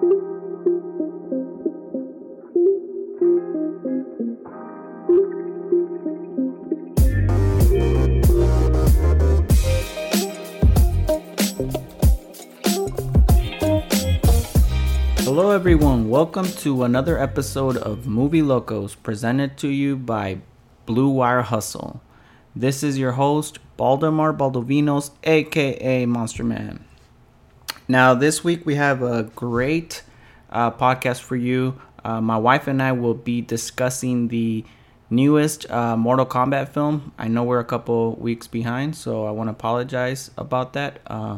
Hello, everyone. Welcome to another episode of Movie Locos presented to you by Blue Wire Hustle. This is your host, Baldemar Baldovinos, aka Monster Man. Now, this week we have a great uh, podcast for you. Uh, my wife and I will be discussing the newest uh, Mortal Kombat film. I know we're a couple weeks behind, so I want to apologize about that. Uh,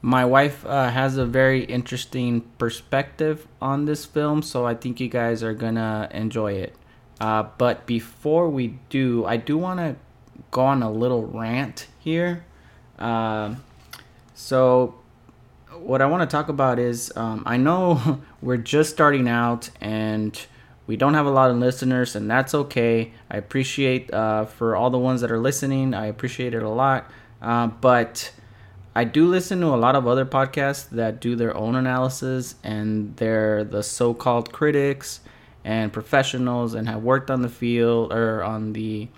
my wife uh, has a very interesting perspective on this film, so I think you guys are gonna enjoy it. Uh, but before we do, I do want to go on a little rant here. So, what I want to talk about is um, I know we're just starting out and we don't have a lot of listeners, and that's okay. I appreciate uh, for all the ones that are listening. I appreciate it a lot, uh, but I do listen to a lot of other podcasts that do their own analysis, and they're the so-called critics and professionals, and have worked on the field or on the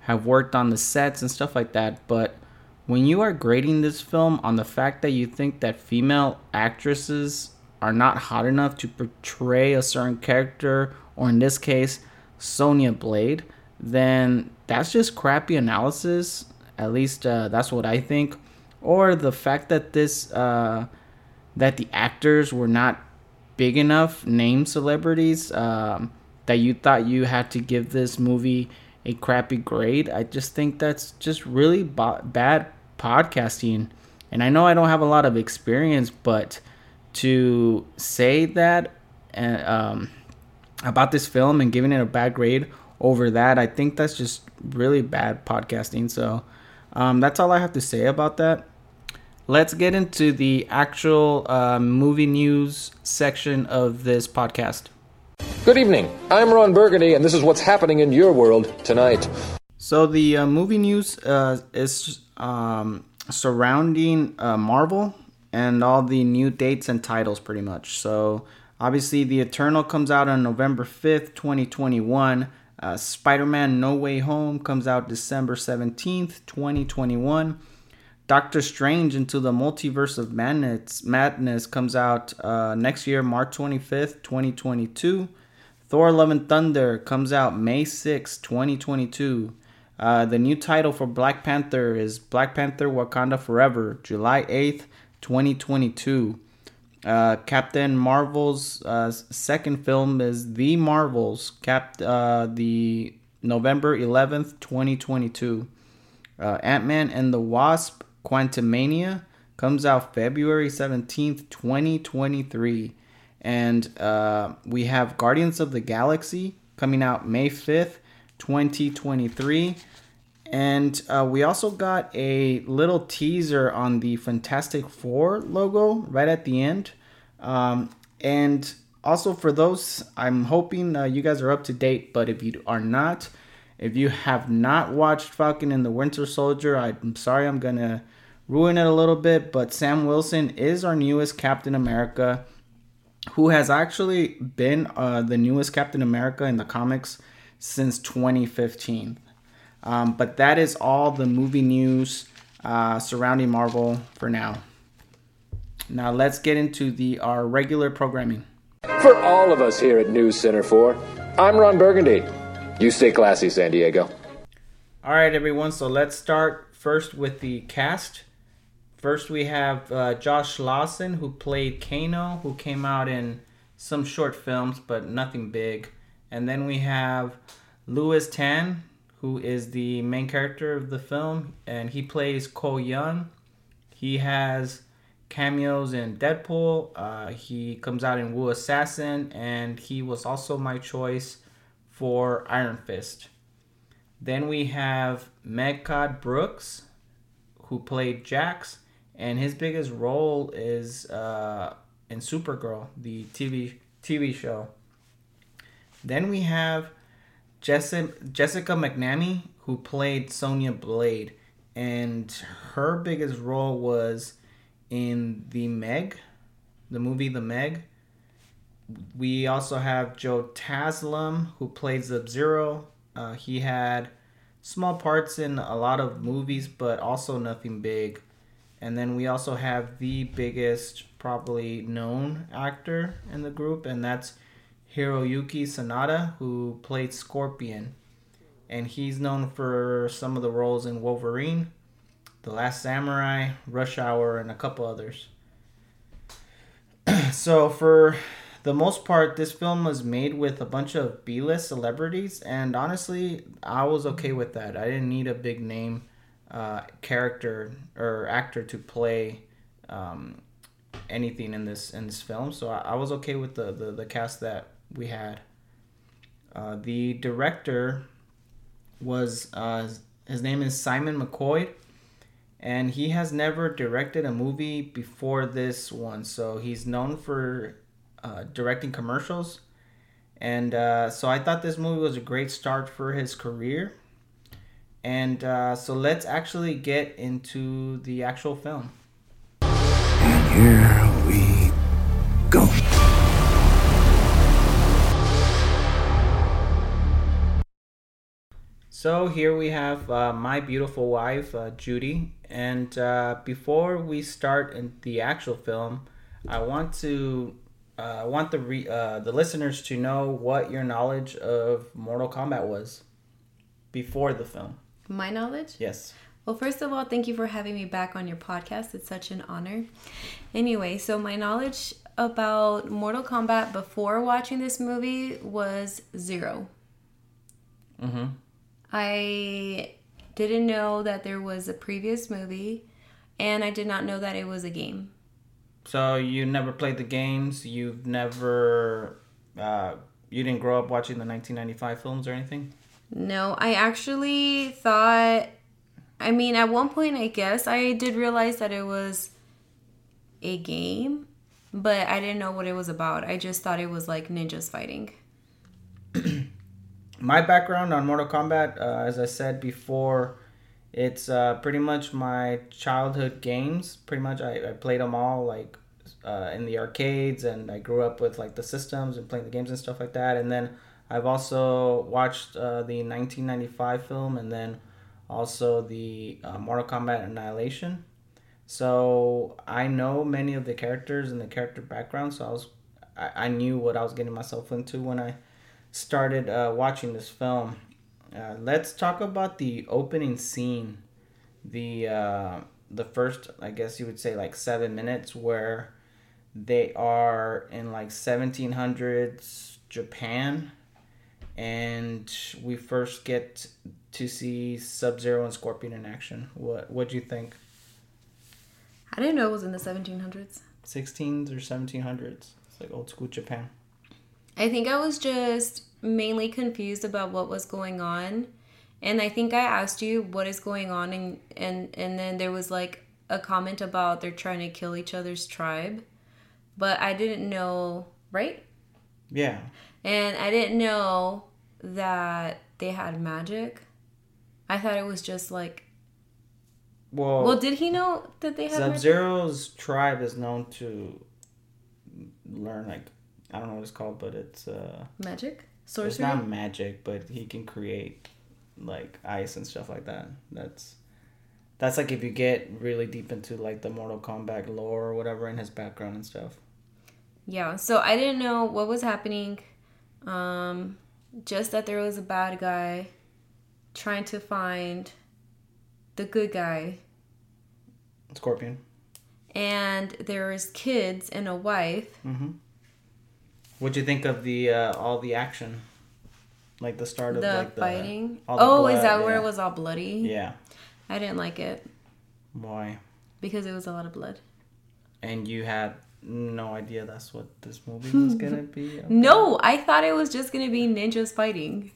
have worked on the sets and stuff like that. But when you are grading this film on the fact that you think that female actresses are not hot enough to portray a certain character, or in this case, Sonya Blade, then that's just crappy analysis. At least uh, that's what I think or the fact that this uh, that the actors were not big enough name celebrities um, that you thought you had to give this movie a crappy grade. I just think that's just really b- bad podcasting. And I know I don't have a lot of experience, but to say that uh, um, about this film and giving it a bad grade over that, I think that's just really bad podcasting. So um, that's all I have to say about that let's get into the actual uh, movie news section of this podcast. Good evening. I'm Ron Burgundy, and this is what's happening in your world tonight. So, the uh, movie news uh, is um, surrounding uh, Marvel and all the new dates and titles, pretty much. So, obviously, The Eternal comes out on November 5th, 2021. Uh, Spider Man No Way Home comes out December 17th, 2021. Doctor Strange into the Multiverse of Madness, Madness comes out uh, next year, March 25th, 2022. Thor Love and Thunder comes out May 6th, 2022. Uh, the new title for Black Panther is Black Panther Wakanda Forever, July 8th, 2022. Uh, Captain Marvel's uh, second film is The Marvels, Cap- uh, the November 11th, 2022. Uh, Ant Man and the Wasp Quantumania comes out February 17th, 2023. And uh, we have Guardians of the Galaxy coming out May 5th, 2023. And uh, we also got a little teaser on the Fantastic Four logo right at the end. Um, and also, for those, I'm hoping uh, you guys are up to date, but if you are not, if you have not watched Falcon and the Winter Soldier, I'm sorry, I'm gonna ruin it a little bit, but Sam Wilson is our newest Captain America, who has actually been uh, the newest Captain America in the comics since 2015. Um, but that is all the movie news uh, surrounding Marvel for now. Now let's get into the our regular programming. For all of us here at News Center 4, I'm Ron Burgundy. You stay classy, San Diego. All right, everyone. So let's start first with the cast. First, we have uh, Josh Lawson, who played Kano, who came out in some short films, but nothing big. And then we have Lewis Tan, who is the main character of the film, and he plays Cole Young. He has cameos in Deadpool. Uh, he comes out in Wu Assassin, and he was also my choice for Iron Fist. Then we have Mehcad Brooks, who played Jax and his biggest role is uh, in Supergirl, the TV TV show. Then we have Jessica Jessica McNamee, who played Sonya Blade, and her biggest role was in the Meg, the movie The Meg. we also have Joe Taslim, who plays Sub Zero. Uh, he had small parts in a lot of movies, but also nothing big. And then we also have the biggest, probably known actor in the group, and that's Hiroyuki Sanada, who played Scorpion. And he's known for some of the roles in Wolverine, The Last Samurai, Rush Hour, and a couple others. so, for the most part, this film was made with a bunch of B list celebrities, and honestly, I was okay with that. I didn't need a big name uh, character or actor to play um, anything in this in this film, so I, I was okay with the, the, the cast that we had. Uh, the director was uh, his name is Simon McQuoid, and he has never directed a movie before this one. So he's known for uh, directing commercials. And uh, so I thought this movie was a great start for his career. And uh, so let's actually get into the actual film. And here we go. So here we have uh, my beautiful wife, uh, Judy. And uh, before we start in the actual film, I want to uh, I want the re- uh, the listeners to know what your knowledge of Mortal Kombat was before the film. My knowledge? Yes. Well, first of all, thank you for having me back on your podcast. It's such an honor. Anyway, so my knowledge about Mortal Kombat before watching this movie was 0 Mm-hmm. I didn't know that there was a previous movie, and I did not know that it was a game. So you never played the games. You've never. Uh, you didn't grow up watching the 1995 films or anything. No, I actually thought. I mean, at one point, I guess I did realize that it was a game, but I didn't know what it was about. I just thought it was like ninjas fighting. my background on Mortal Kombat, uh, as I said before, it's uh, pretty much my childhood games. Pretty much, I, I played them all like uh, in the arcades, and I grew up with like the systems and playing the games and stuff like that. And then I've also watched uh, the 1995 film, and then also the uh, Mortal Kombat Annihilation. So I know many of the characters and the character background. So I was, I, I knew what I was getting myself into when I started uh, watching this film. Uh, let's talk about the opening scene. The uh, the first, I guess you would say, like seven minutes, where they are in like 1700s Japan, and we first get to see Sub Zero and Scorpion in action. What what do you think? I didn't know it was in the 1700s. 16s or 1700s? It's like old school Japan. I think I was just mainly confused about what was going on. And I think I asked you what is going on and and and then there was like a comment about they're trying to kill each other's tribe. But I didn't know, right? Yeah. And I didn't know that they had magic. I thought it was just like Well, Well, did he know that they had Sub? Zero's tribe is known to learn like I don't know what it's called, but it's uh Magic? It's not magic, but he can create like ice and stuff like that. That's that's like if you get really deep into like the Mortal Kombat lore or whatever in his background and stuff. Yeah, so I didn't know what was happening. Um, just that there was a bad guy trying to find the good guy, Scorpion. and there was kids and a wife. Mm-hmm. What'd you think of the uh, all the action, like the start of The like the fighting. the Oh, is blood, that where it was all bloody? Yeah. I didn't like it Why? because it was a lot of blood. And you had no idea that's what this movie was gonna be. about? No, I thought it was just gonna be ninjas fighting.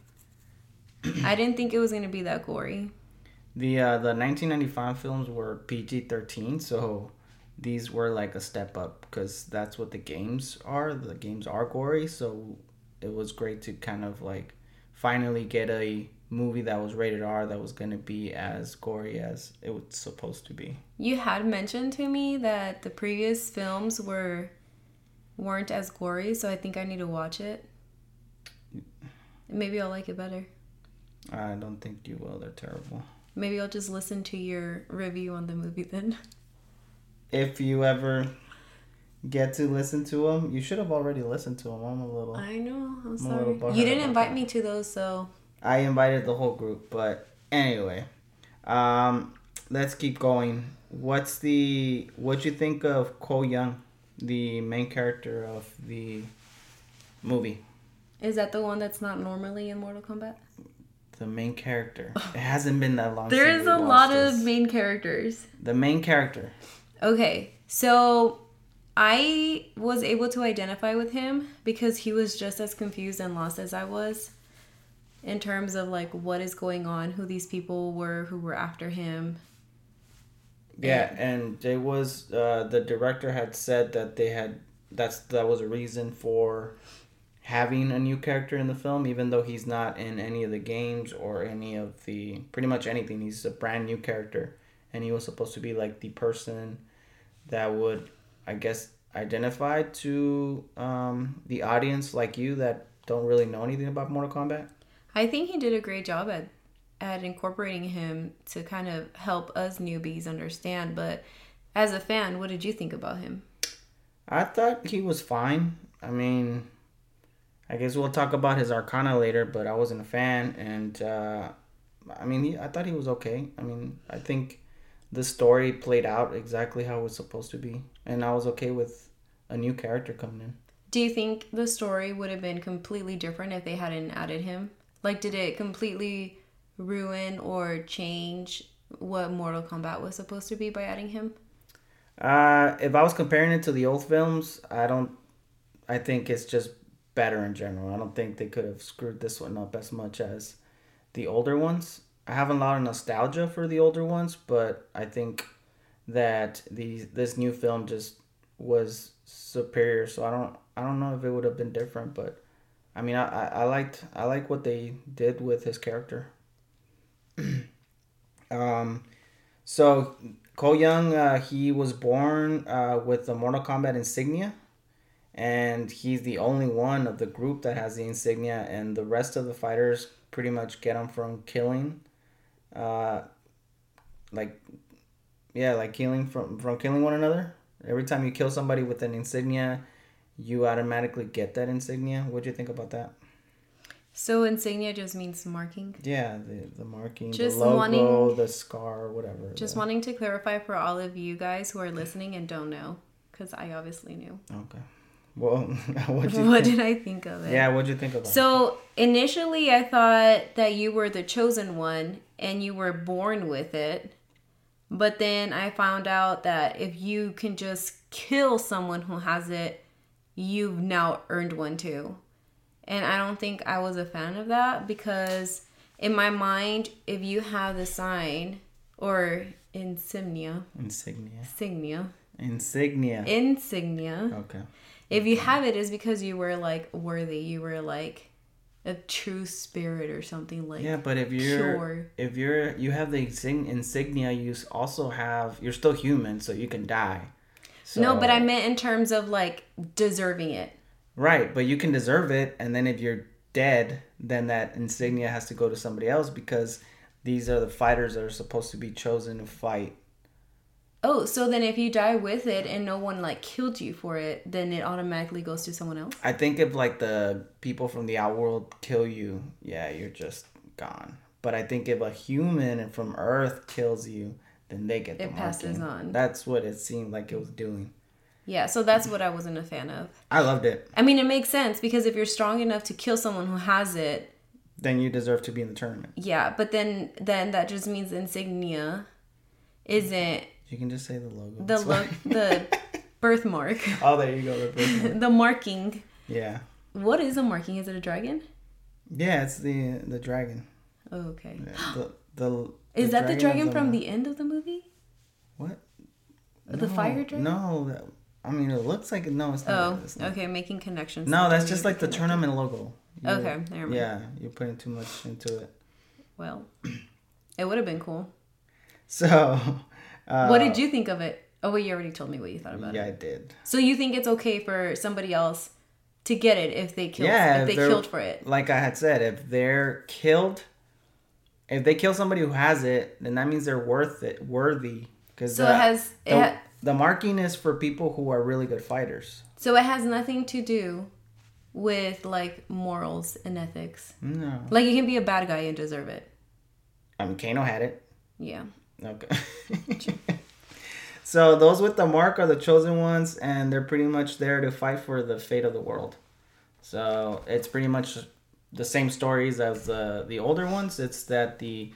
I didn't think it was gonna be that gory. The uh, the 1995 films were PG 13, so these were like a step up because that's what the games are. The games are gory, so it was great to kind of like finally get a movie that was rated R that was gonna be as gory as it was supposed to be. You had mentioned to me that the previous films were weren't as gory, so I think I need to watch it. Maybe I'll like it better. I don't think you will. They're terrible. Maybe I'll just listen to your review on the movie then. If you ever get to listen to them, you should have already listened to them. I'm a little. I know. I'm a sorry. You didn't invite that. me to those, so I invited the whole group, but anyway, um, let's keep going. What's the what you think of Cole Young, the main character of the movie? is that the one that's not normally in Mortal Kombat? The main character. It hasn't been that long. There since is a lot this. of main characters. the main character. Okay, so I was able to identify with him because he was just as confused and lost as I was in terms of like what is going on, who these people were who were after him. Yeah, and it was uh, the director had said that they had that's that was a reason for having a new character in the film, even though he's not in any of the games or any of the pretty much anything. He's a brand new character, and he was supposed to be like the person that would, I guess, identify to um, the audience like you that don't really know anything about Mortal Kombat. I think he did a great job at at incorporating him to kind of help us newbies understand, but as a fan, what did you think about him? I thought he was fine. I mean, I guess we'll talk about his Arcana later, but I wasn't a fan, and uh, I mean, he, I thought he was okay. I mean, I think the story played out exactly how it was supposed to be, and I was okay with a new character coming in. Do you think the story would have been completely different if they hadn't added him? Like, did it completely ruin or change what Mortal Kombat was supposed to be by adding him? Uh, if I was comparing it to the old films, I don't. I think it's just better in general. I don't think they could have screwed this one up as much as the older ones. I have a lot of nostalgia for the older ones, but I think that the this new film just was superior. So I don't I don't know if it would have been different, but I mean I, I, liked I like what they did with his character. um, so Cole Young, uh, he was born uh, with the Mortal Kombat insignia, and he's the only one of the group that has the insignia, and the rest of the fighters pretty much get him from killing, uh, like, yeah, like killing from from killing one another. Every time you kill somebody with an insignia, you automatically get that insignia. What do you think about that? So insignia just means marking. Yeah, the the marking, Just the logo, wanting- the scar, whatever. Just the- wanting to clarify for all of you guys who are listening and don't know, because I obviously knew. Okay. Well, What think? did I think of it? Yeah, what did you think about? it? So initially, I thought that you were the chosen one and you were born with it. But then I found out that if you can just kill someone who has it, you've now earned one too. And I don't think I was a fan of that because in my mind, if you have the sign or insignia, Insignia. insignia, Insignia. insignia, okay. if you have it, is because you were like worthy. You were like a true spirit or something like. Yeah, but if you're pure. if you're you have the insign- insignia, you also have you're still human, so you can die. So, No, but I meant in terms of like deserving it. right, but you can deserve it, and then if you're dead, then that insignia has to go to somebody else because these are the fighters that are supposed to be chosen to fight. Oh, so then if you die with it and no one like killed you for it, then it automatically goes to someone else. I think if like the people from the outworld kill you, yeah, you're just gone. But I think if a human from Earth kills you, then they get the It passes marking. on. That's what it seemed like it was doing. Yeah, so that's what I wasn't a fan of. I loved it. I mean, it makes sense because if you're strong enough to kill someone who has it, Then you deserve to be in the tournament. yeah, but then then that just means insignia isn't You can just say the logo. the look the birthmark, oh, there you go. The birthmark. the marking. yeah, What is a marking? Is it a dragon? yeah. It's the the dragon. Oh, okay. Yeah, the, the Is that the dragon from the end of the movie? what? The fire dragon? No, that, I mean it looks like no. It's not. Oh, it's not. okay, making connections. No, that's just like the connect. tournament logo. You- Okay, never mind. Yeah, you're putting too much into it. Well, it would have been cool. So, uh, what did you think of it? Oh, wait, you already told me what you thought about Yeah, it. Yeah, I did. So you think it's okay for somebody else to get it if they killed yeah, if they killed for it? Like I had said, if they're killed, if they kill somebody who has it, then that means they're worth it, worthy. Because So it has- it the, ha- the marking is for people who are really good fighters. So it has nothing to do with like morals and ethics. No, Like you can be a bad guy and deserve it. I mean Kano had it. Yeah. Okay. so those with the mark are the chosen ones, and they're pretty much there to fight for the fate of the world. So it's pretty much the same stories as the the older ones. It's that the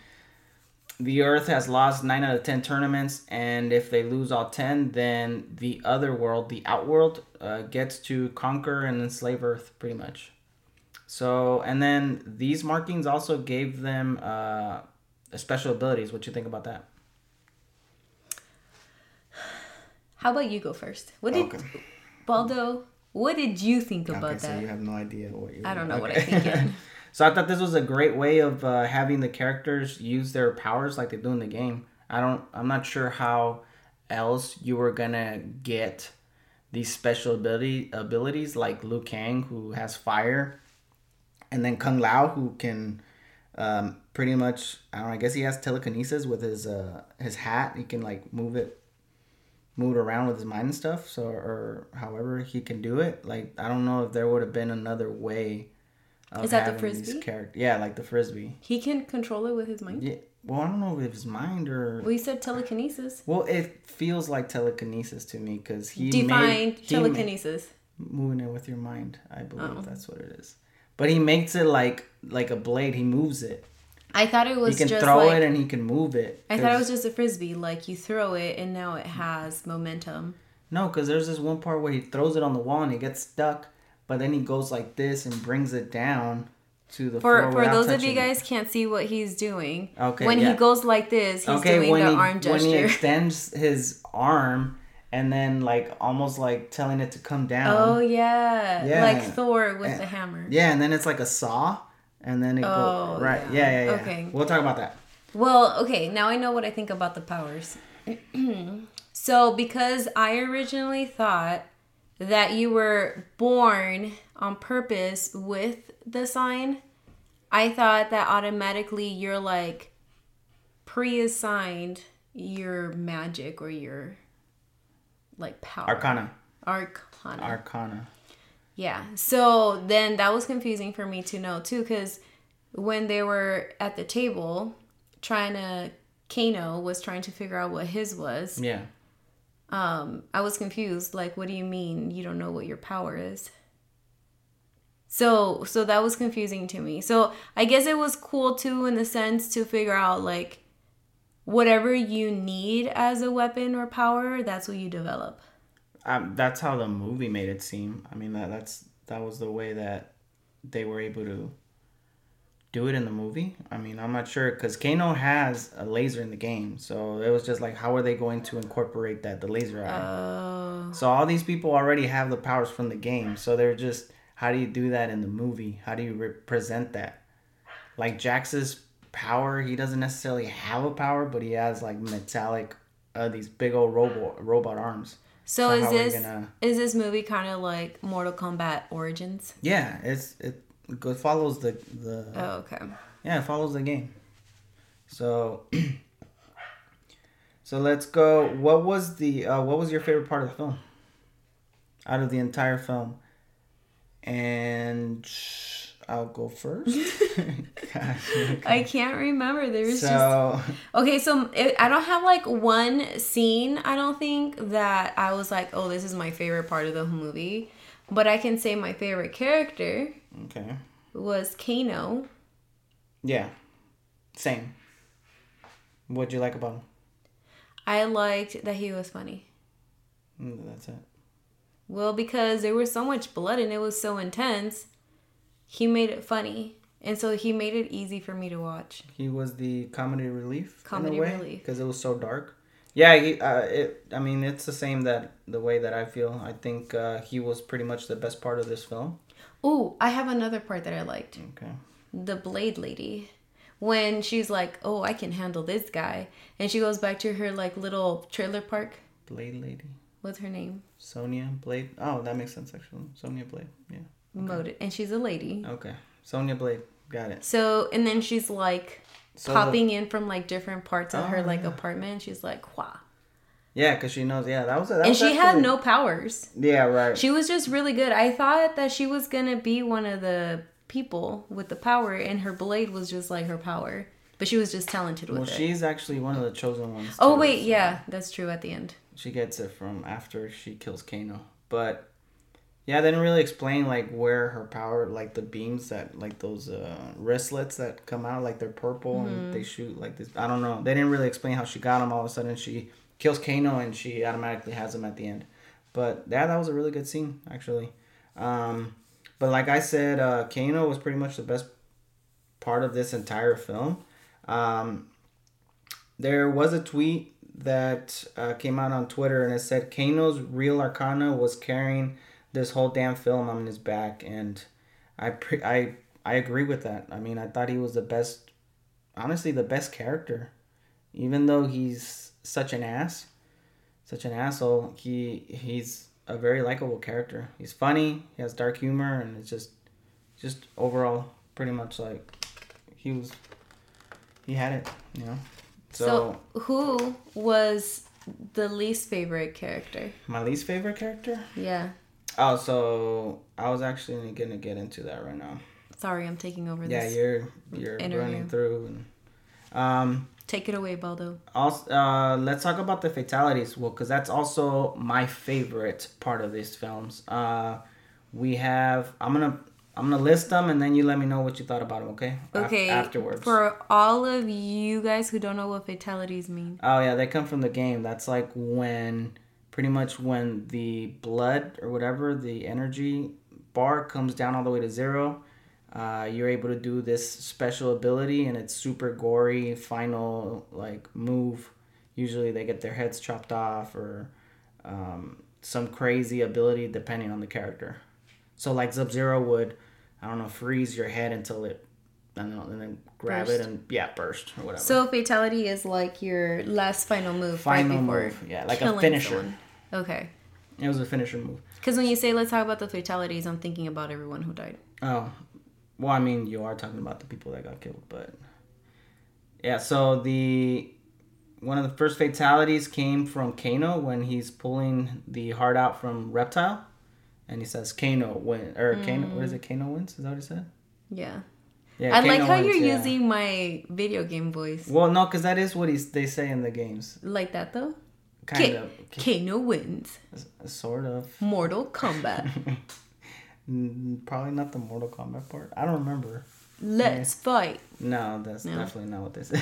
the Earth has lost nine out of ten tournaments, and if they lose all ten, then the other world, the outworld, uh, gets to conquer and enslave Earth, pretty much. So, and then these markings also gave them uh, special abilities. What do you think about that? How about you go first? What did Okay. Baldo? What did you think about okay, so that? you have no idea what you. I don't know what I think so I thought this was a great way of uh, having the characters use their powers like they do in the game. I don't. I'm not sure how else you were gonna get these special ability abilities like Liu Kang who has fire, and then Kung Lao who can um, pretty much. I don't. know, I guess he has telekinesis with his uh, his hat. He can like move it move it around with his mind and stuff so or however he can do it like i don't know if there would have been another way of Is that the frisbee? characters yeah like the frisbee He can control it with his mind. yeah well i don't know if it's mind or Well, you said telekinesis. well it feels like telekinesis to me because he defined made, telekinesis. moving it with your mind i believe Oh. that's what it is but he makes it like like a blade he moves it I thought it was. he can throw like it and he can move it I thought it was just a frisbee. Like you throw it and now it has momentum. No, because there's this one part where he throws it on the wall and it gets stuck, but then he goes like this and brings it down to the For floor. for those of you touching it. guys can't see what he's doing. Okay, When yeah. he goes like this, he's okay, doing the he arm when he gesture. extends his arm and then like almost like telling it to come down. Oh yeah. Yeah. Like Thor with And- the hammer. Yeah, and then it's like a saw, and then it Oh, goes right. yeah. Yeah, yeah, yeah. Okay. We'll talk about that. Well, okay, now I know what I think about the powers. so, because I originally thought that you were born on purpose with the sign, I thought that automatically you're like pre assigned your magic or your like power. Arcana. Arcana. Arcana. Yeah. So then that was confusing for me to know too, because when they were at the table trying to, Kano was trying to figure out what his was. Yeah. Um, I was confused. Like, what do you mean you don't know what your power is? So, so that was confusing to me. So I guess it was cool too, in the sense to figure out like whatever you need as a weapon or power, that's what you develop. Um, that's how the movie made it seem. I mean, that that's that was the way that they were able to do it in the movie. I mean, I'm not sure because Kano has a laser in the game, so it was just like, how are they going to incorporate that the laser eye? Oh. So all these people already have the powers from the game, so they're just, how do you do that in the movie? How do you represent that? Like Jax's power, he doesn't necessarily have a power, but he has like metallic, uh, these big old robot robot arms. So, So is how are you this gonna- is this movie kind of like Mortal Kombat Origins? Yeah, it's it follows the the Oh, okay. yeah it follows the game. So so let's go. What was the uh, what was your favorite part of the film? Out of the entire film, and I'll go first. Gosh, okay. I can't remember. There was just so okay. So it, I don't have like one scene. I don't think that I was like, oh, this is my favorite part of the movie. But I can say my favorite character okay, was Kano. yeah, same. What'd you like about him? I liked that he was funny. Mm, That's it. Well, because there was so much blood and it was so intense, he made it funny. And so he made it easy for me to watch. He was the comedy relief. Comedy relief. because it was so dark. Yeah, he. Uh, it. I mean, it's the same that the way that I feel. I think uh, he was pretty much the best part of this film. Oh, I have another part that I liked. Okay. the blade lady when she's like oh i can handle this guy and she goes back to her like little trailer park Blade lady. What's her name? Sonya Blade. Oh, that makes sense actually. Sonya Blade. Yeah. Mode, and she's a lady. Okay. Sonya Blade. Got it. So and then she's like So the- popping in from like different parts of her Oh, like yeah. apartment. She's like, wow. Yeah, because she knows. Yeah, that was. That And was she had no powers. Yeah, right. She was just really good. I thought that she was gonna be one of the people with the power, and her blade was just like her power. But she was just talented with well, it. she's actually one of the chosen ones. oh too, wait, so yeah, that's true. At the end, She gets it from after she kills Kano, but yeah, they didn't really explain like where her power, like the beams that, like those uh, wristlets that come out, like they're purple Mm-hmm. and they shoot like this. I don't know. They didn't really explain how she got them. All of a sudden, she kills Kano and she automatically has them at the end. But yeah, that was a really good scene actually. Um, but like I said, uh, Kano was pretty much the best part of this entire film. Um, there was a tweet that uh, came out on Twitter and it said Kano's real Arcana was carrying this whole damn film on his back, and I pre- I I agree with that. I mean, I thought he was the best, honestly, the best character, even though he's such an ass, such an asshole. He he's a very likable character. He's funny. He has dark humor, and it's just just overall pretty much like he was he had it, you know. so, So, who was the least favorite character? my least favorite character. Yeah, Oh, so I was actually gonna get into that right now. sorry, I'm taking over Yeah, this. you're you're interview. running through. And, um, Take it away, Baldo. also, uh, let's talk about the fatalities. Well, because that's also my favorite part of these films. Uh, we have. I'm gonna. I'm gonna list them, and then you let me know what you thought about them. Okay. Af- Okay. afterwards. For all of you guys who don't know what fatalities mean, Oh yeah, they come from the game. That's like when pretty much when the blood or whatever the energy bar comes down all the way to zero. Uh, you're able to do this special ability, and it's super gory. Final like move. Usually they get their heads chopped off or um, some crazy ability depending on the character. So like Sub Zero would, I don't know, freeze your head until it, and then, and then grab it and yeah, burst or whatever. so fatality is like your last final move. Final right move, yeah, like a finisher. someone. Okay. It was a finisher move. Because when you say let's talk about the fatalities, I'm thinking about everyone who died. Oh, well, I mean, you are talking about the people that got killed, but yeah. So the one of the first fatalities came from Kano when he's pulling the heart out from Reptile, and he says Kano win or Kano. Mm. What is it? Kano wins. Is that what he said? Yeah. Yeah. I like how wins, you're yeah. using my video game voice. Well, no, because that is what he's, they say in the games. Like that though? Kind of, Kano wins. sort of. Mortal Kombat. Probably not the Mortal Kombat part. I don't remember. Let's fight. No, that's No? definitely not what they say.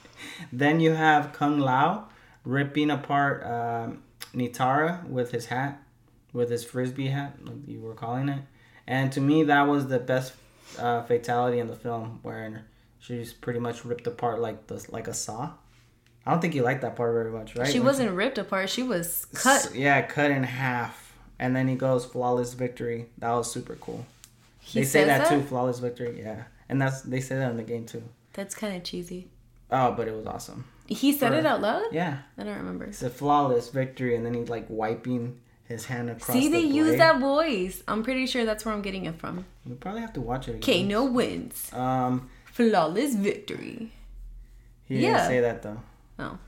then you have Kung Lao ripping apart um, Nitara with his hat, with his frisbee hat, like you were calling it. And to me, that was the best uh, fatality in the film, where she's pretty much ripped apart like the like a saw. I don't think you liked that part very much, right? She When wasn't ripped apart. She was cut. S- yeah, cut in half, and then he goes flawless victory. That was super cool. He they say that, that? too, flawless victory. Yeah, and that's they say that in the game too. That's kind of cheesy. Oh, but it was awesome. He said For- it out loud? Yeah, I don't remember. it's a flawless victory, and then he's like wiping his hand across. See, the they use that voice. I'm pretty sure that's where I'm getting it from. You probably have to watch it again. Kano wins. Um, Flawless victory. he didn't Yeah. say that though. Oh.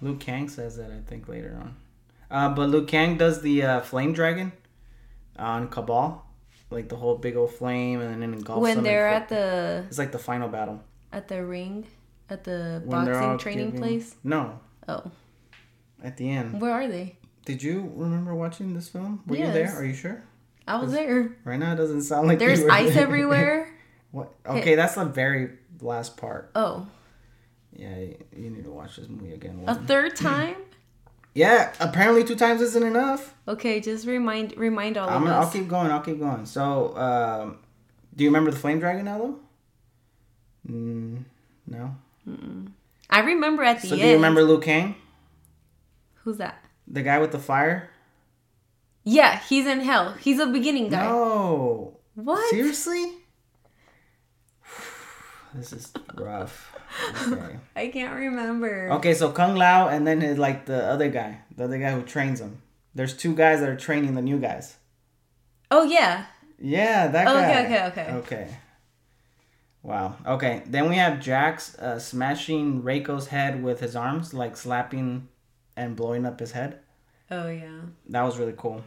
Liu Kang says that I think later on. Uh, but Liu Kang does the uh, flame dragon on Kabal, like the whole big old flame, and then engulfs them When they're at the It's like the final battle. at the ring, at the When boxing training giving- place. No, Oh, at the end. where are they? Did you remember watching this film? Were you there? Are you sure? I was there. Right now, it doesn't sound like There's you were ice there. everywhere. What? Okay, that's the very last part. Oh, Yeah, you need to watch this movie again. a third time? Yeah, apparently two times isn't enough. Okay, just remind remind all I'm of gonna, I'll keep going. I'll keep going. So, um, do you remember the flame dragon now, though? Mm, no. I remember at the So, end. do you remember Liu Kang, Who's that? the guy with the fire? Yeah, he's in hell. He's a beginning guy. No. What? Seriously? This is rough. Okay. I can't remember. Okay, so Kung Lao and then his, like the other guy, the other guy who trains him. There's two guys that are training the new guys. Oh yeah. Yeah, that Oh, guy. okay, okay, okay. Okay. Wow. Okay. Then we have Jax uh, smashing Reiko's head with his arms, like slapping and blowing up his head. Oh yeah. That was really cool.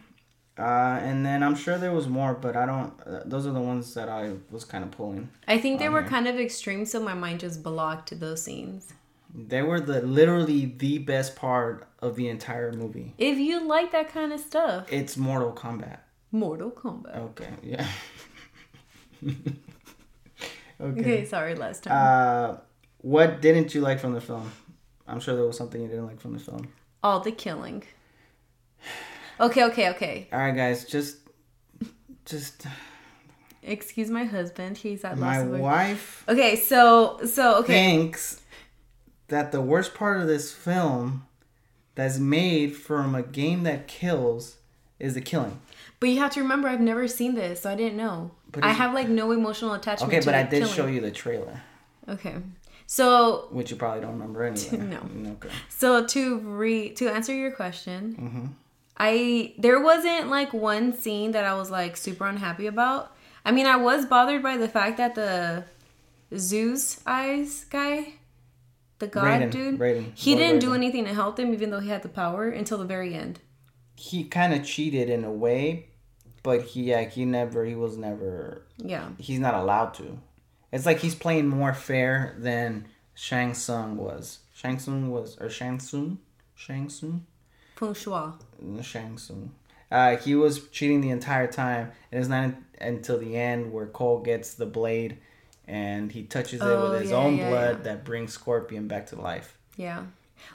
Uh, and then I'm sure there was more, but I don't. Uh, those are the ones that I was kind of pulling. I think they were kind of extreme, so my mind just blocked those scenes. They were the literally the best part of the entire movie. If you like that kind of stuff, It's Mortal Kombat. Mortal Kombat. Okay. Yeah. okay. Okay, sorry, last time. Uh, what didn't you like from the film? I'm sure there was something you didn't like from the film. All the killing. Okay, okay, okay. All right, guys, just, just Excuse my husband. He's at my wife Okay, so so okay. thinks that the worst part of this film that's made from a game that kills is the killing. But you have to remember, I've never seen this, so I didn't know. But I have like no emotional attachment. Okay, but I did killing. show you the trailer, Okay, so which you probably don't remember anyway. No. Okay. so to re to answer your question, Mm-hmm. I there wasn't like one scene that I was like super unhappy about. I mean, I was bothered by the fact that the Zeus eyes guy, the god Raiden, dude, Raiden, he Lord didn't do anything to help them, even though he had the power until the very end. He kind of cheated in a way, but he yeah he never he was never Yeah, he's not allowed to. It's like he's playing more fair than Shang Tsung was. Shang Tsung was or Shang Tsung, Shang Tsung, Feng Shui. Shang Tsung. Uh, he was cheating the entire time, and it's not until the end where Cole gets the blade, and he touches it Oh, with his yeah, own yeah, blood yeah. that brings Scorpion back to life. Yeah.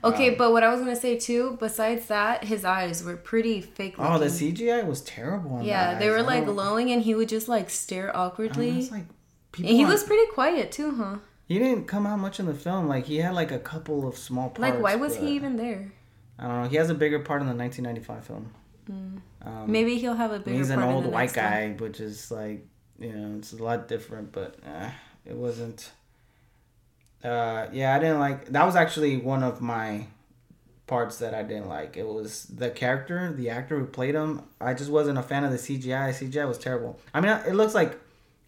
Okay, but what I was gonna say too, besides that, his eyes were pretty fake. Oh, the. CGI was terrible. on Yeah, the they eyes. were like glowing, and he would just like stare awkwardly. Like people and he was pretty quiet too, huh? He didn't come out much in the film. Like he had like a couple of small parts. Like, why was but- he even there? I don't know. He has a bigger part in the 1995 film. Maybe he'll have a bigger. He's an part in old white guy, which is like you know it's a lot different. But uh, it wasn't. Uh, yeah, I didn't like. That was actually one of my parts that I didn't like. It was the character, the actor who played him. I just wasn't a fan of the CGI. CGI was terrible. I mean, it looks like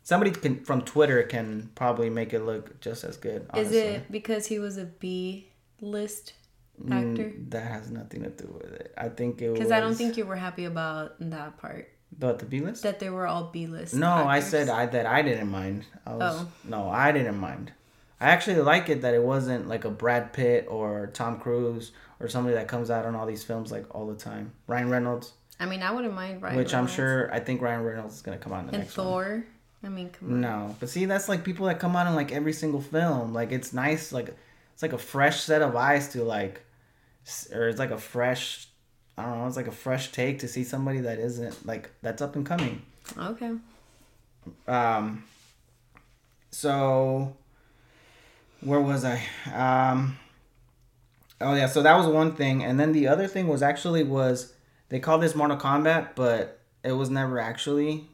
somebody can from Twitter can probably make it look just as good. Is it because he was a B list actor? Mm, that has nothing to do with it. I think it was Because I don't think you were happy about that part. About the B list. That they were all B list. No, I said I that I didn't mind. I was Oh. no, I didn't mind. I actually like it that it wasn't like a Brad Pitt or Tom Cruise or somebody that comes out on all these films like all the time. Ryan Reynolds, I mean, I wouldn't mind Ryan. which I'm sure I think Ryan Reynolds is gonna come out in the And next one. Thor. I mean, come on. No, but see, that's like people that come out in like every single film. Like it's nice, like it's like a fresh set of eyes to like, or it's like a fresh, I don't know, it's like a fresh take to see somebody that isn't like that's up and coming. Okay. Um, so where was I? Um, oh yeah, so that was one thing, and then the other thing was actually was they called this Mortal Kombat, but it was never actually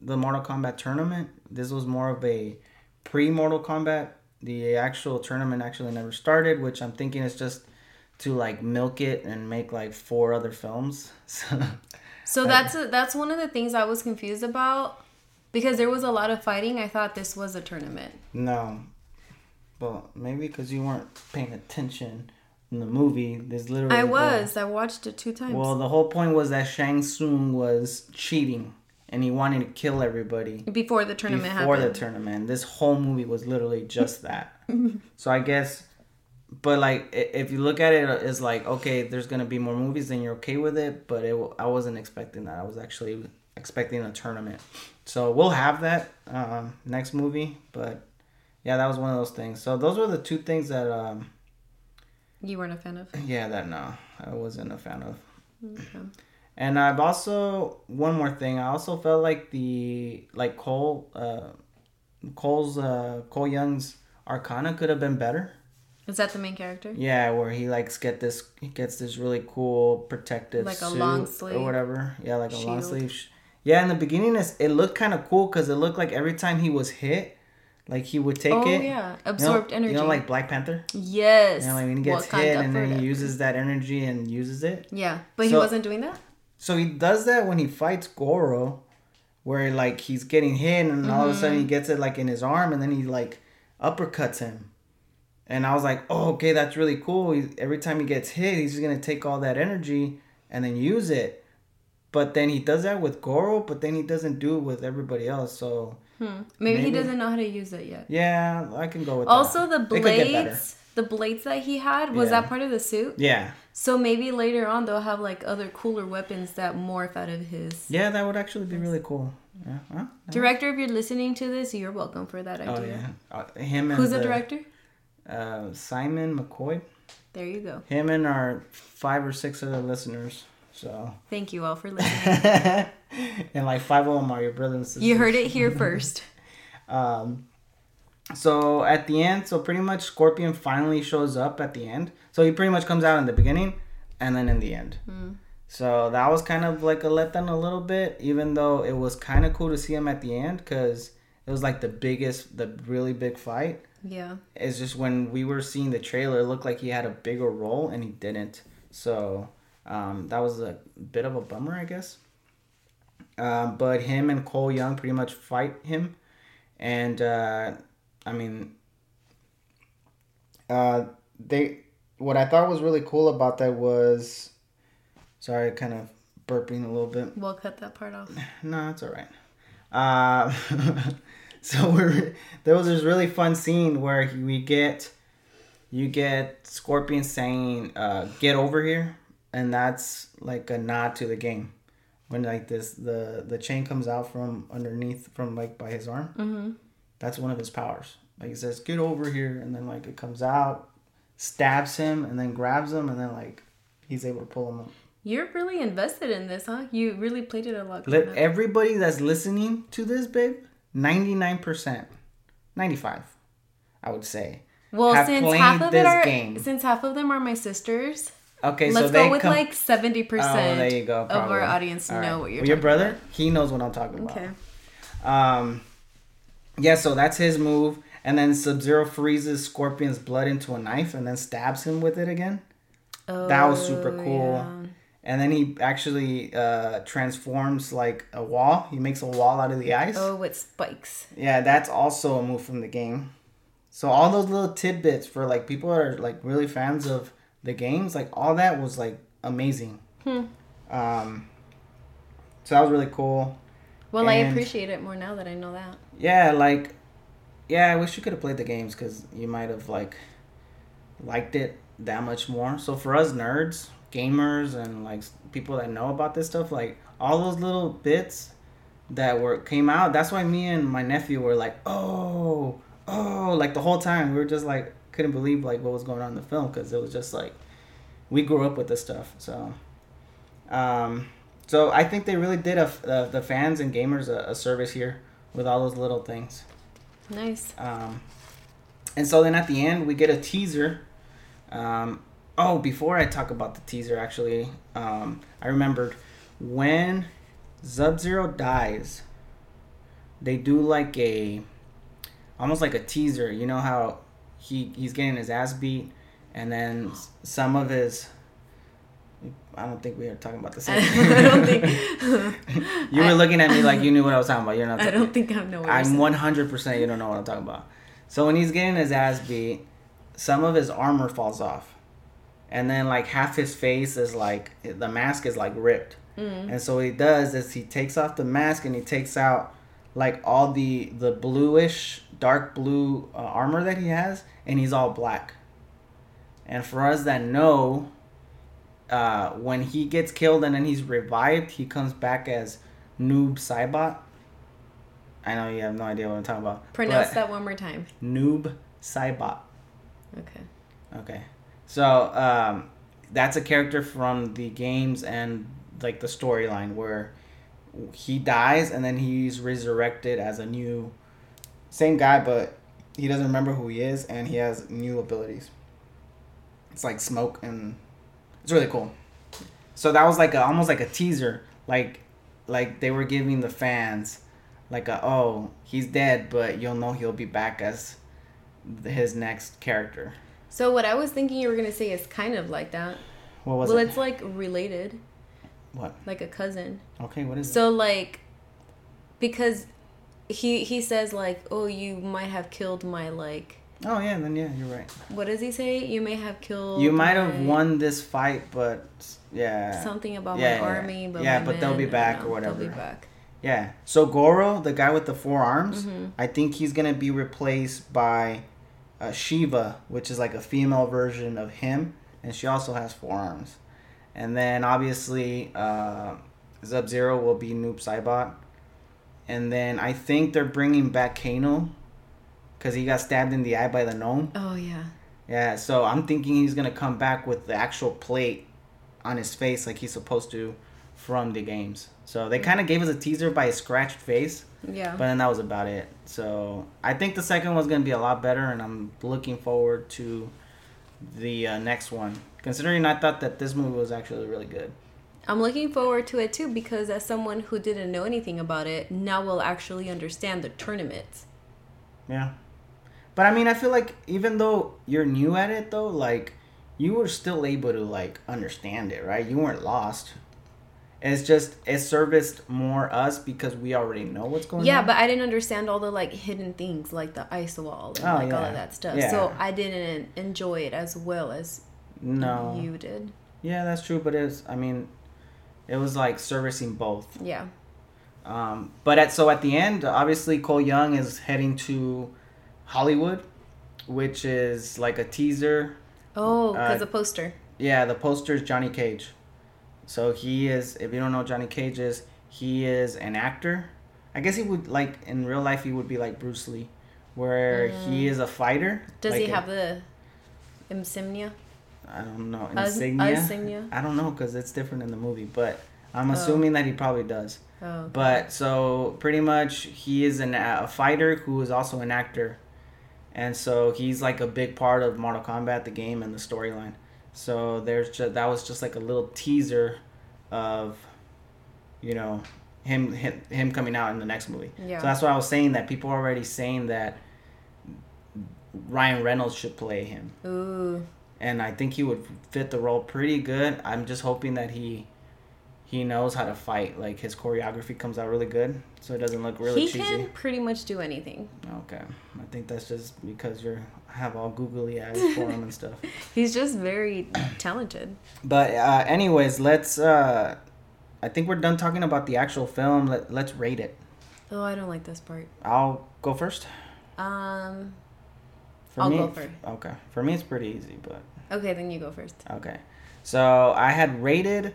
the Mortal Kombat tournament. This was more of a pre Mortal Kombat. The actual tournament actually never started, which I'm thinking is just to like milk it and make like four other films. So So that's a, that's one of the things I was confused about because there was a lot of fighting. I thought this was a tournament. No. Well, maybe because you weren't paying attention in the movie. There's literally. I the- was. I watched it two times. well, the whole point was that Shang Tsung was cheating and he wanted to kill everybody before the tournament before happened. the tournament. This whole movie was literally just that. so I guess. But like, if you look at it, it's like okay, there's gonna be more movies, then you're okay with it. But it, I wasn't expecting that. I was actually expecting a tournament. So we'll have that um, next movie. But yeah, that was one of those things. So those were the two things that, um, you weren't a fan of. yeah, that no, I wasn't a fan of. Okay. And I've also one more thing. I also felt like the like Cole, uh, Cole's uh, Cole Young's Arcana could have been better. Is that the main character? Yeah, where he likes get this he gets this really cool protective Like a suit long sleeve or whatever. Yeah, like a long sleeve. Yeah, in the beginning it's, it looked kind of cool because it looked like every time he was hit, Like he would take oh it. yeah, you know- absorbed energy. You know, like Black Panther. yes. Yeah, like when he gets Wakanda hit and then he uses that energy and uses it. Yeah, but he wasn't doing that. So he does that when he fights Goro, where like he's getting hit and all of a Mm-hmm. sudden he gets it like in his arm and then he like uppercuts him. And I was like, oh, okay, that's really cool. He, every time he gets hit, he's just gonna take all that energy and then use it. But then he does that with Goro, but then he doesn't do it with everybody else. So Maybe, he doesn't know how to use it yet. yeah, I can go with that. Also, that. the It could get better. blades, the blades that he had, was Yeah. that part of the suit? Yeah, So maybe later on they'll have like other cooler weapons that morph out of his. yeah, that would actually be really cool. Yeah. Huh? Director, if you're listening to this, you're welcome for that idea. Oh yeah, uh, him and Who's the director? Uh, Simon McQuoid. There you go. Him and our five or six other listeners. So, Thank you all for listening. and like five of them are your brothers you heard it here first. Um, so at the end, so pretty much Scorpion finally shows up at the end. So he pretty much comes out in the beginning and then in the end. So that was kind of like a letdown a little bit, even though it was kind of cool to see him at the end because it was like the biggest, the really big fight. Yeah. It's just when we were seeing the trailer, it looked like he had a bigger role and he didn't. So um, that was a bit of a bummer, I guess. Um, but him and Cole Young pretty much fight him, and uh, I mean, uh, they. What I thought was really cool about that was, sorry, kind of burping a little bit. We'll cut that part off. No, it's all right. Uh, so we're there was this really fun scene where we get you get Scorpion saying uh, "Get over here," and that's like a nod to the game when like this the the chain comes out from underneath from like by his arm. Mm-hmm. That's one of his powers. Like he says, "Get over here," and then like it comes out, stabs him, and then grabs him, and then like he's able to pull him up. You're really invested in this, huh? You really played it a lot. Let everybody that's listening to this, babe, ninety nine percent, ninety five, I would say. well, since half of it are game. since half of them are my sisters, Okay, let's so they go with come. like seventy oh, percent there you go. of our audience All know right. what you're Well, your brother, he knows what I'm talking about. about. Okay. Um, yeah, so that's his move, and then Sub Zero freezes Scorpion's blood into a knife and then stabs him with it again. Oh, that was super Oh, cool. yeah. And then he actually uh, transforms like a wall. He makes a wall out of the ice. Oh, with spikes. Yeah, that's also a move from the game. So all those little tidbits for like people that are like really fans of the games, like all that was like amazing. Hmm. Um, so that was really cool. Well, I appreciate it more now that I know that. Yeah, like, yeah, I wish you could have played the games because you might have like liked it that much more. So for us nerds, gamers, and like people that know about this stuff, like all those little bits that were came out. That's why me and my nephew were like, oh, oh, like the whole time we were just like couldn't believe like what was going on in the film because it was just like we grew up with this stuff. So, um, so I think they really did a, uh, the fans and gamers a, a service here with all those little things. Nice. Um, and so then at the end, we get a teaser. Um, oh, before I talk about the teaser, actually, um, I remembered when Sub Zero dies, they do like a almost like a teaser. You know how he he's getting his ass beat, and then some of his. I don't think we are talking about the same. Thing. I don't think. you were looking at me like you knew what I was talking about. You're not. I don't think I know. What I'm 100% you don't know what I'm talking about. So when he's getting his ass beat, some of his armor falls off. And then like half his face is like the mask is like ripped. And so what he does is he takes off the mask and he takes out like all the the bluish dark blue uh, armor that he has and he's all black. And for us that know uh, when he gets killed and then he's revived, he comes back as Noob Saibot. I know you have no idea what I'm talking about. Pronounce that one more time. Noob Saibot. Okay. Okay. So um, that's a character from the games and like the storyline where he dies and then he's resurrected as a new same guy but he doesn't remember who he is and he has new abilities. It's like smoke and it's really cool. So that was like a, almost like a teaser like like they were giving the fans like a oh he's dead, but you'll know he'll be back as his next character. So what I was thinking you were gonna say is kind of like that. What was it? well, it? it's like related, what? like a cousin. Okay, what is it? So like, because he he says like, oh, you might have killed my like. Oh yeah, then yeah, you're right. What does he say? You may have killed. You might have won this fight, but yeah, something about Yeah, my yeah. army, but Yeah, but they'll be back or know, They'll be whatever. back. Yeah. So Goro, the guy with the four arms, Mm-hmm. I think he's gonna be replaced by uh, Sheeva, which is like a female version of him, and she also has four arms. And then obviously uh, Sub Zero will be Noob Saibot, and then I think they're bringing back Kano, because he got stabbed in the eye by the gnome. Oh yeah. Yeah. So I'm thinking he's gonna come back with the actual plate on his face, like he's supposed to, from the games. So they kind of gave us a teaser by his scratched face. Yeah. But then that was about it. So I think the second one's gonna be a lot better, and I'm looking forward to the uh, next one. Considering I thought that this movie was actually really good. I'm looking forward to it too because as someone who didn't know anything about it, now will actually understand the tournament. Yeah. But I mean, I feel like even though you're new at it, though, like you were still able to like understand it, right? You weren't lost. It's just it serviced more us because we already know what's going Yeah, on. Yeah, but I didn't understand all the like hidden things like the ice wall and Oh, like all of that stuff. Yeah. So I didn't enjoy it as well as no. you did. Yeah, that's true. But it's I mean, it was like servicing both. Yeah. Um, but at so at the end, obviously Cole Young is heading to Hollywood, which is like a teaser. Oh, because Uh, the poster. Yeah, the poster is Johnny Cage. So he is. If you don't know Johnny Cage is, he is an actor. I guess he would like in real life. He would be like Bruce Lee, where he is a fighter. Mm. Does like he a- have the insignia? I don't know insignia. insignia? I don't know because it's different in the movie, but I'm Oh. assuming that he probably does. Oh. But so pretty much he is an, a fighter who is also an actor, and so he's like a big part of Mortal Kombat, the game and the storyline. So there's just that was just like a little teaser of, you know, him him, him coming out in the next movie. Yeah. So that's why I was saying that people are already saying that Ryan Reynolds should play him Ooh. and I think he would fit the role pretty good. I'm just hoping that he he knows how to fight. Like his choreography comes out really good, so it doesn't look really he cheesy. can pretty much do anything. Okay, I think that's just because you're have all googly eyes for him and stuff. He's just very talented. But uh, anyways, let's. Uh, I think we're done talking about the actual film. Let, let's rate it. Oh, I don't like this part. I'll go first. Um. For I'll me, go first. Okay, for me it's pretty easy, but Okay, then you go first. Okay. So I had rated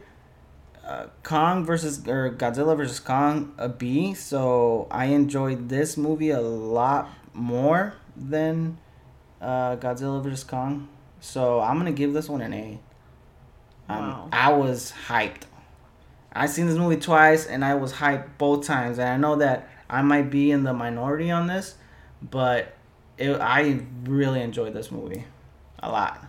uh, Kong versus or Godzilla versus Kong a B. So I enjoyed this movie a lot more than uh, Godzilla versus Kong. So I'm gonna give this one an A. Um, Wow. I was hyped. I seen this movie twice and I was hyped both times. And I know that I might be in the minority on this, but it, I really enjoyed this movie a lot.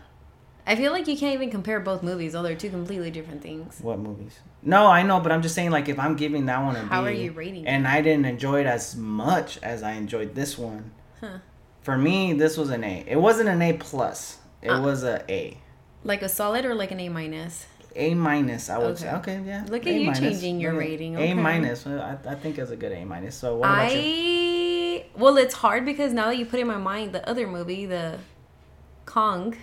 I feel like you can't even compare both movies, though they're two completely different things. What movies? No, I know, but I'm just saying, like, if I'm giving that one a B, How are you rating And I didn't enjoy it as much as I enjoyed this one. Huh. For me, this was an A. It wasn't an A plus. It Uh. was a A. Like a solid or like an A minus? A minus, I would say. Okay. Okay, yeah. Look at A you minus. changing your rating, A minus. I, I think it's a good A minus. So what about you? I well, it's hard because now that you put in my mind the other movie, the Kong,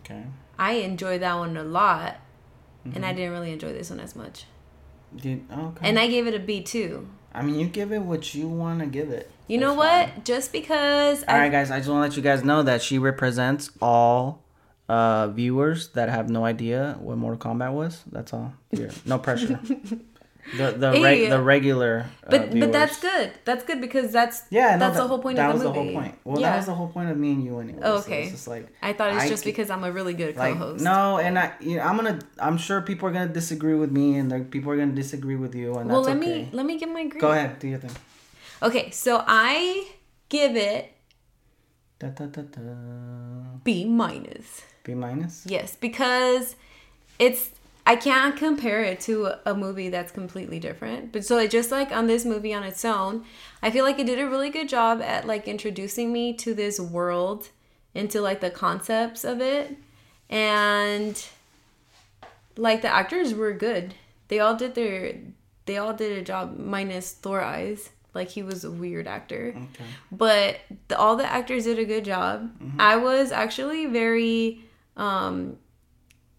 Okay. I enjoyed that one a lot, and Mm-hmm. I didn't really enjoy this one as much. Did, okay. And I gave it a B too. I mean, you give it what you want to give it. You know That's fine. what? Just because All I right, guys. I just want to let you guys know that she represents all uh, viewers that have no idea what Mortal Kombat was. That's all. No pressure. the the reg- the regular. Uh, but viewers. but that's good. That's good because that's Yeah, no, that's that, the whole point that of the was movie. the whole point. Well, yeah. that was the whole point of me and you anyway. Oh, so okay. it's just like I thought it's just ca- because I'm a really good like co-host. no, and I you know, I'm gonna I'm sure people are gonna disagree with me, and people are gonna disagree with you, and well, that's let okay. me let me give my grade. Go ahead, do your thing. Okay, so I give it da, da, da. B minus. B minus. Yes, because it's I can't compare it to a movie that's completely different. But so it just like on this movie on its own, I feel like it did a really good job at like introducing me to this world, into like the concepts of it, and like the actors were good. They all did their, they all did a job minus Thor Eyes. Like he was a weird actor, Okay. but the, all the actors did a good job. I was actually very um,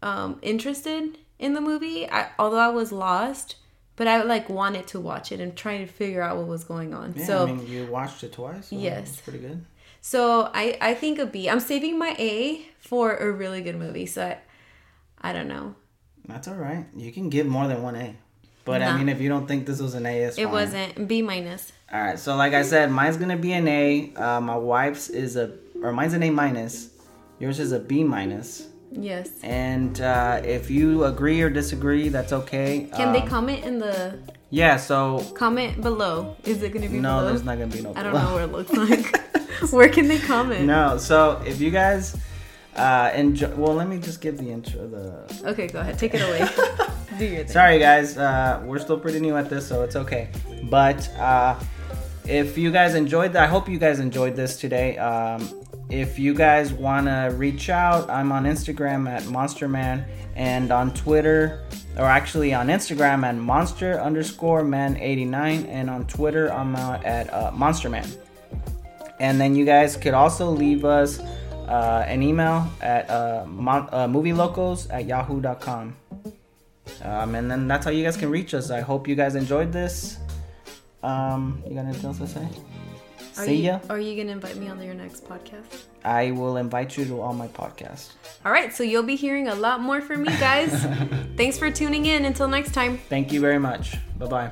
um, interested in the movie, I, although I was lost. But I like wanted to watch it and trying to figure out what was going on. Yeah, so I mean, you watched it twice. So Yes. It's pretty good. so I I think a B. I'm saving my A for a really good movie. So I, I don't know. That's all right. You can give more than one A. But I mean, if you don't think this was an A, it's It fine. wasn't B minus. All right. So, like I said, mine's gonna be an A. Uh, my wife's is a, or mine's an A minus. Yours is a B minus. Yes. And uh, if you agree or disagree, that's okay. Can they Um, comment in the Yeah. So comment below? Is it gonna be no, below? there's not gonna be no. I don't know what it looks like. Where can they comment? No. So if you guys uh, enjoy, well, let me just give the intro. The Okay, go ahead. Take it away. Do your thing. Sorry, guys. Uh, we're still pretty new at this, so it's okay. But uh, if you guys enjoyed that, I hope you guys enjoyed this today. Um, if you guys want to reach out, I'm on Instagram at MonsterMan and on Twitter, or actually on Instagram at Monster underscore Man 89 and on Twitter I'm uh, at uh, MonsterMan. And then you guys could also leave us uh, an email at uh, mon- uh, movielocos at yahoo.com. Um, and then that's how you guys can reach us. I hope you guys enjoyed this. Um, you got anything else to say? Are See you, ya. Are you gonna invite me on your next podcast? I will invite you to all my podcasts. All right, so you'll be hearing a lot more from me, guys. Thanks for tuning in. Until next time. Thank you very much. Bye bye.